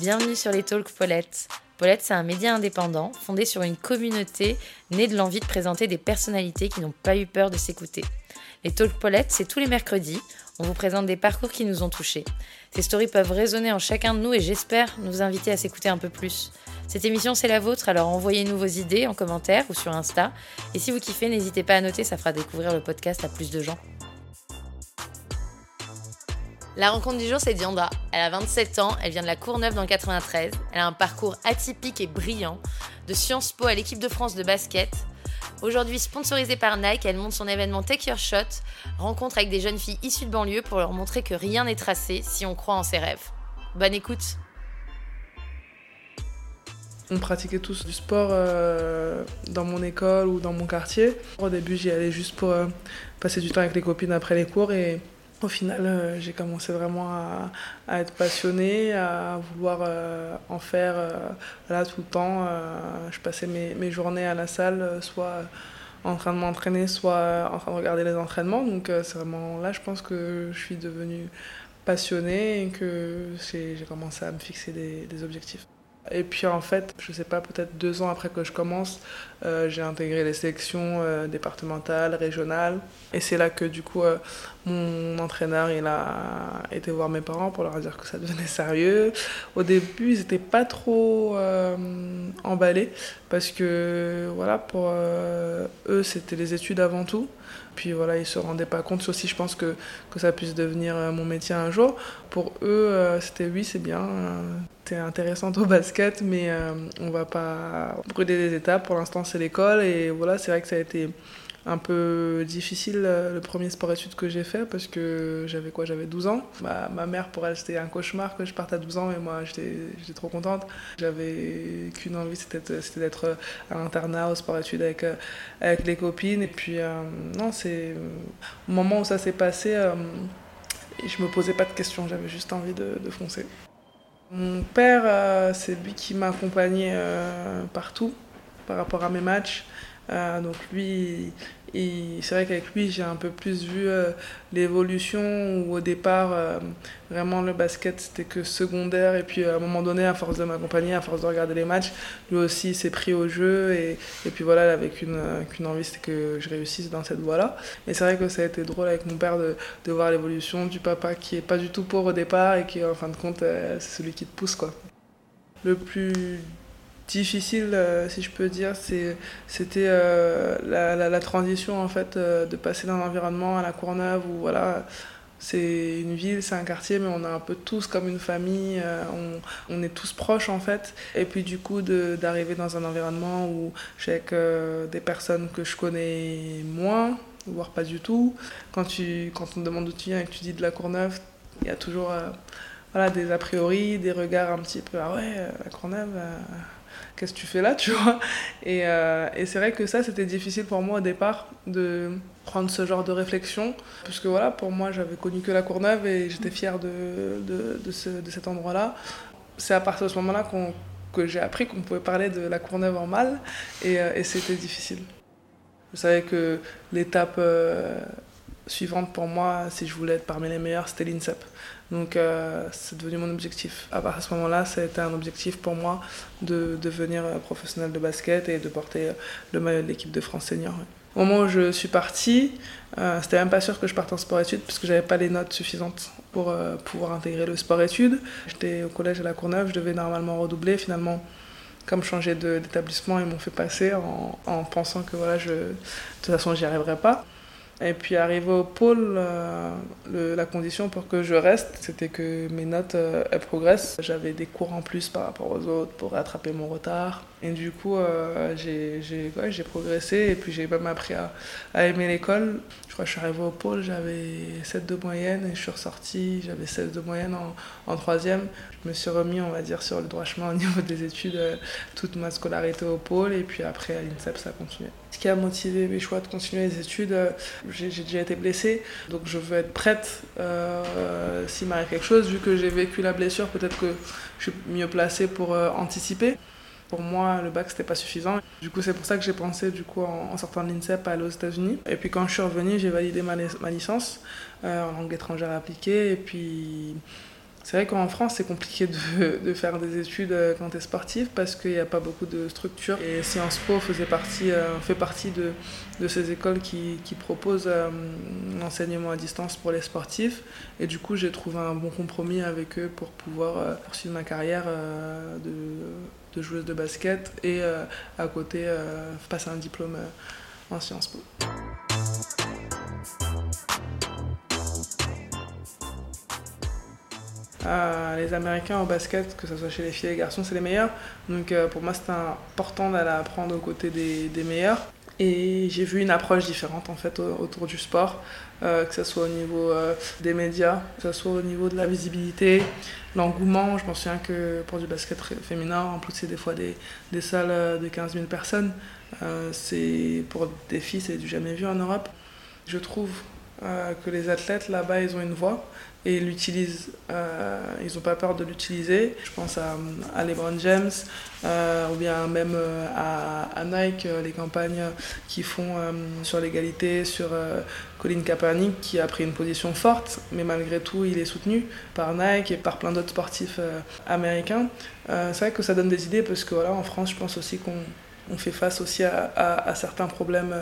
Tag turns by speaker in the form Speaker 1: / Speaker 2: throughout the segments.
Speaker 1: Bienvenue sur les Talks Paulette. Paulette, c'est un média indépendant fondé sur une communauté née de l'envie de présenter des personnalités qui n'ont pas eu peur de s'écouter. Les Talks Paulette, c'est tous les mercredis. On vous présente des parcours qui nous ont touchés. Ces stories peuvent résonner en chacun de nous et j'espère nous inviter à s'écouter un peu plus. Cette émission, c'est la vôtre, alors envoyez-nous vos idées en commentaire ou sur Insta. Et si vous kiffez, n'hésitez pas à noter, ça fera découvrir le podcast à plus de gens. La rencontre du jour, c'est Diandra. Elle a 27 ans, elle vient de la Courneuve dans le 93. Elle a un parcours atypique et brillant. De Sciences Po à l'équipe de France de basket. Aujourd'hui sponsorisée par Nike, elle monte son événement Take Your Shot, rencontre avec des jeunes filles issues de banlieue pour leur montrer que rien n'est tracé si on croit en ses rêves. Bonne écoute
Speaker 2: on pratiquait tous du sport euh, dans mon école ou dans mon quartier. Au début, j'y allais juste pour euh, passer du temps avec les copines après les cours et au final, euh, j'ai commencé vraiment à, être passionnée, à vouloir euh, en faire euh, là tout le temps. je passais mes, mes, journées à la salle, soit en train de m'entraîner, soit en train de regarder les entraînements. Donc c'est vraiment là, je pense que je suis devenue passionnée et que j'ai commencé à me fixer des, des objectifs. Et puis en fait, je sais pas, peut-être deux ans après que je commence, euh, j'ai intégré les sélections euh, départementales, régionales. Et c'est là que du coup, euh, mon entraîneur, il a été voir mes parents pour leur dire que ça devenait sérieux. Au début, ils n'étaient pas trop emballés parce que voilà, pour eux, c'était les études avant tout. Puis voilà, ils se rendaient pas compte aussi, je pense que, ça puisse devenir mon métier un jour. Pour eux, c'était oui, c'est bien, t'es intéressante au basket, mais on va pas brûler des étapes. Pour l'instant, c'est l'école. Et voilà, c'est vrai que ça a été un peu difficile euh, le premier sport études que j'ai fait parce que j'avais quoi J'avais 12 ans. Ma, ma, mère, pour elle, c'était un cauchemar que je parte à 12 ans, mais moi, j'étais trop contente. J'avais qu'une envie, c'était d'être à l'internat, au sport études avec, euh, avec les copines. Et puis, euh, non, c'est au moment où ça s'est passé, je me posais pas de questions, j'avais juste envie de, de foncer. Mon père, c'est lui qui m'a accompagné partout par rapport à mes matchs. Euh, donc lui, c'est vrai qu'avec lui, j'ai un peu plus vu euh, l'évolution où au départ, euh, vraiment le basket, c'était que secondaire. Et puis à un moment donné, à force de m'accompagner, à force de regarder les matchs, lui aussi s'est pris au jeu. Et, et puis voilà, avec une, une envie, c'était que je réussisse dans cette voie-là. Et c'est vrai que ça a été drôle avec mon père de, de voir l'évolution du papa qui est pas du tout pauvre au départ et qui, en fin de compte, c'est celui qui te pousse. quoi. Le plus difficile, euh, si je peux dire, c'était euh, la, la, transition en fait euh, de passer d'un environnement à la Courneuve où voilà, c'est une ville, c'est un quartier, mais on est un peu tous comme une famille, on, on, est tous proches en fait. Et puis du coup, d'arriver dans un environnement où je suis avec des personnes que je connais moins, voire pas du tout. Quand, tu, quand on te demande d'où tu viens et que tu dis de la Courneuve, il y a toujours voilà, des a priori, des regards un petit peu, ah ouais, la Courneuve qu'est-ce que tu fais là, tu vois Et, euh, et c'est vrai que ça, c'était difficile pour moi au départ de prendre ce genre de réflexion, puisque voilà, pour moi, j'avais connu que la Courneuve et j'étais fière de, de, de, ce, de cet endroit-là. C'est à partir de ce moment-là qu'on que j'ai appris qu'on pouvait parler de la Courneuve en mal, et, euh, et c'était difficile. Je savais que l'étape euh, suivante pour moi, si je voulais être parmi les meilleurs, c'était l'INSEP. Donc euh, c'est devenu mon objectif. À partir de ce moment-là, ça a été un objectif pour moi de devenir euh, professionnel de basket et de porter euh, le maillot de l'équipe de France senior. Au moment où je suis partie, euh, c'était même pas sûr que je parte en sport-études parce que j'avais pas les notes suffisantes pour pouvoir intégrer le sport-études. J'étais au collège à la Courneuve, je devais normalement redoubler. Finalement, comme changer d'établissement, ils m'ont fait passer en, en, pensant que voilà, de toute façon, j'y arriverais pas. Et puis arrivé au pôle, euh, la condition pour que je reste, c'était que mes notes euh, progressent. J'avais des cours en plus par rapport aux autres pour rattraper mon retard. Et du coup, euh, j'ai progressé et puis j'ai même appris à, aimer l'école. Je crois que je suis arrivée au pôle, j'avais 7 de moyenne et je suis ressortie, j'avais 16 de moyenne en, en troisième. Je me suis remis, on va dire, sur le droit chemin au niveau des études, euh, toute ma scolarité au pôle et puis après à l'INSEP, ça a continué. Ce qui a motivé mes choix de continuer les études, euh, j'ai déjà été blessée, donc je veux être prête s'il m'arrive quelque chose. Vu que j'ai vécu la blessure, peut-être que je suis mieux placée pour anticiper. Pour moi, le bac, c'était pas suffisant. Du coup, c'est pour ça que j'ai pensé, du coup, en, sortant de l'INSEP, aller aux États-Unis. Et puis, quand je suis revenue, j'ai validé ma, ma licence euh, en langue étrangère appliquée. Et puis, C'est vrai qu'en France, c'est compliqué de, de, faire des études euh, quand tu es sportif parce qu'il n'y a pas beaucoup de structures. Et Sciences Po faisait partie, euh, fait partie de, de ces écoles qui, qui proposent l'enseignement à distance pour les sportifs. Et du coup, j'ai trouvé un bon compromis avec eux pour pouvoir poursuivre ma carrière de, de, joueuse de basket et à côté passer un diplôme en Sciences Po. Euh, les Américains au basket, que ce soit chez les filles et les garçons, c'est les meilleurs. Donc euh, pour moi, c'était important d'aller apprendre aux côtés des, meilleurs. Et j'ai vu une approche différente en fait autour du sport, euh, que ce soit au niveau des médias, que ce soit au niveau de la visibilité, l'engouement. Je me souviens que pour du basket féminin, en plus c'est des fois des, des, salles de 15 000 personnes. c'est pour des filles, c'est du jamais vu en Europe. Je trouve que les athlètes là-bas, ils ont une voix et l'utilisent. Euh, ils n'ont pas peur de l'utiliser. Je pense à, à LeBron James euh, ou bien même euh, à, Nike, les campagnes qu'ils font sur l'égalité, sur Colin Kaepernick qui a pris une position forte, mais malgré tout il est soutenu par Nike et par plein d'autres sportifs américains. C'est vrai que ça donne des idées parce que voilà, en France, je pense aussi qu'on on fait face aussi à, certains problèmes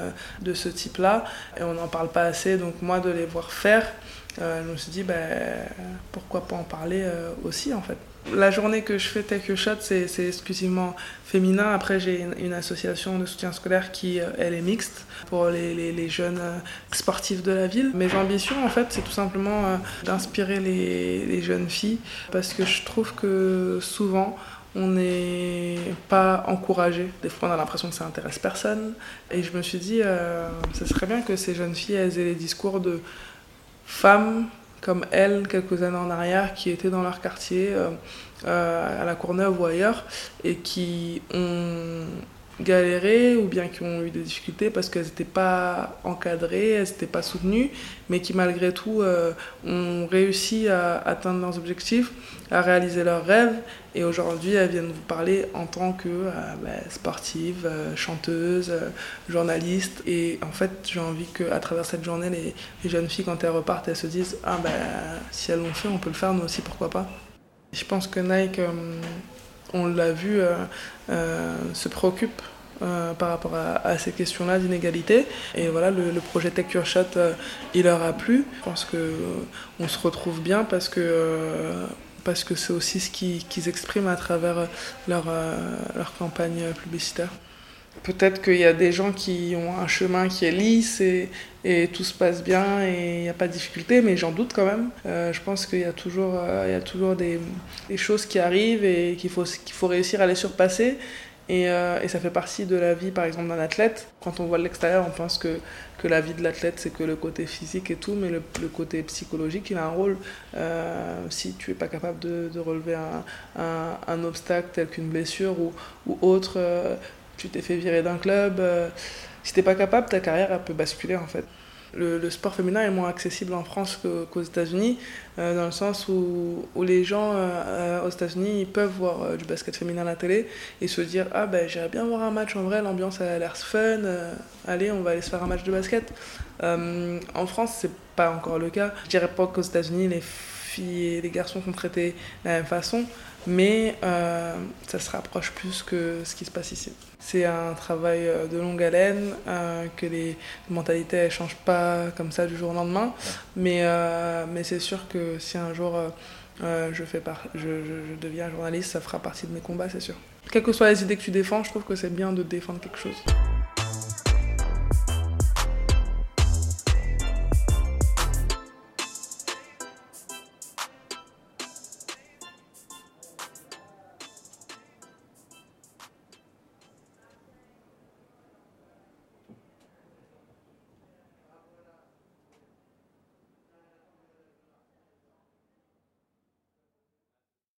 Speaker 2: de ce type-là et on n'en parle pas assez. Donc moi, de les voir faire, euh, je me suis dit, ben, pourquoi pas en parler euh, aussi en fait. La journée que je fais Take Shot, c'est exclusivement féminin. Après, j'ai une, association de soutien scolaire qui, euh, elle, est mixte pour les, jeunes sportifs de la ville. Mes ambitions, en fait, c'est tout simplement d'inspirer les, jeunes filles parce que je trouve que souvent, on n'est pas encouragé. Des fois, on a l'impression que ça intéresse personne. Et je me suis dit, euh, ce serait bien que ces jeunes filles aient les discours de femmes comme elles, quelques années en arrière, qui étaient dans leur quartier, euh, euh, à la Courneuve ou ailleurs, et qui ont galéré ou bien qui ont eu des difficultés parce qu'elles n'étaient pas encadrées, elles n'étaient pas soutenues, mais qui malgré tout euh, ont réussi à atteindre leurs objectifs, à réaliser leurs rêves. Et aujourd'hui, elles viennent vous parler en tant que euh, bah, sportive, euh, chanteuse, journaliste. Et en fait, j'ai envie qu'à travers cette journée, les, jeunes filles, quand elles repartent, elles se disent Ah ben, si elles l'ont fait, on peut le faire nous aussi, pourquoi pas? Je pense que Nike on l'a vu, euh, euh, se préoccupe euh, par rapport à, ces questions-là d'inégalité. Et voilà, le, projet Take Your Shot, il leur a plu. Je pense qu'on se retrouve bien parce que c'est aussi ce qu'ils expriment à travers leur campagne publicitaire. Peut-être qu'il y a des gens qui ont un chemin qui est lisse et, tout se passe bien et il n'y a pas de difficulté, mais j'en doute quand même. Euh, je pense qu'il y a toujours, euh, il y a toujours des, choses qui arrivent et qu'il faut, qu'il faut réussir à les surpasser. Et, euh, ça fait partie de la vie, par exemple, d'un athlète. Quand on voit l'extérieur, on pense que, que la vie de l'athlète, c'est que le côté physique et tout, mais le, côté psychologique, il a un rôle. si tu n'es pas capable de, relever un, obstacle tel qu'une blessure ou autre, tu t'es fait virer d'un club. Euh, si t'es pas capable, ta carrière elle peut basculer en fait. Le, sport féminin est moins accessible en France qu'aux États-Unis, euh, dans le sens où, les gens euh, aux États-Unis peuvent voir du basket féminin à la télé et se dire Ah ben j'irais bien voir un match en vrai, l'ambiance a l'air fun, allez, on va aller se faire un match de basket. en France, c'est pas encore le cas. Je dirais pas qu'aux États-Unis, les filles et les garçons sont traités de la même façon, mais euh, ça se rapproche plus que ce qui se passe ici. C'est un travail euh, de longue haleine, euh, que les mentalités ne changent pas comme ça du jour au lendemain, mais, mais c'est sûr que si un jour je, fais par... je, je, je deviens journaliste, ça fera partie de mes combats, c'est sûr. Quelles que soient les idées que tu défends, je trouve que c'est bien de défendre quelque chose.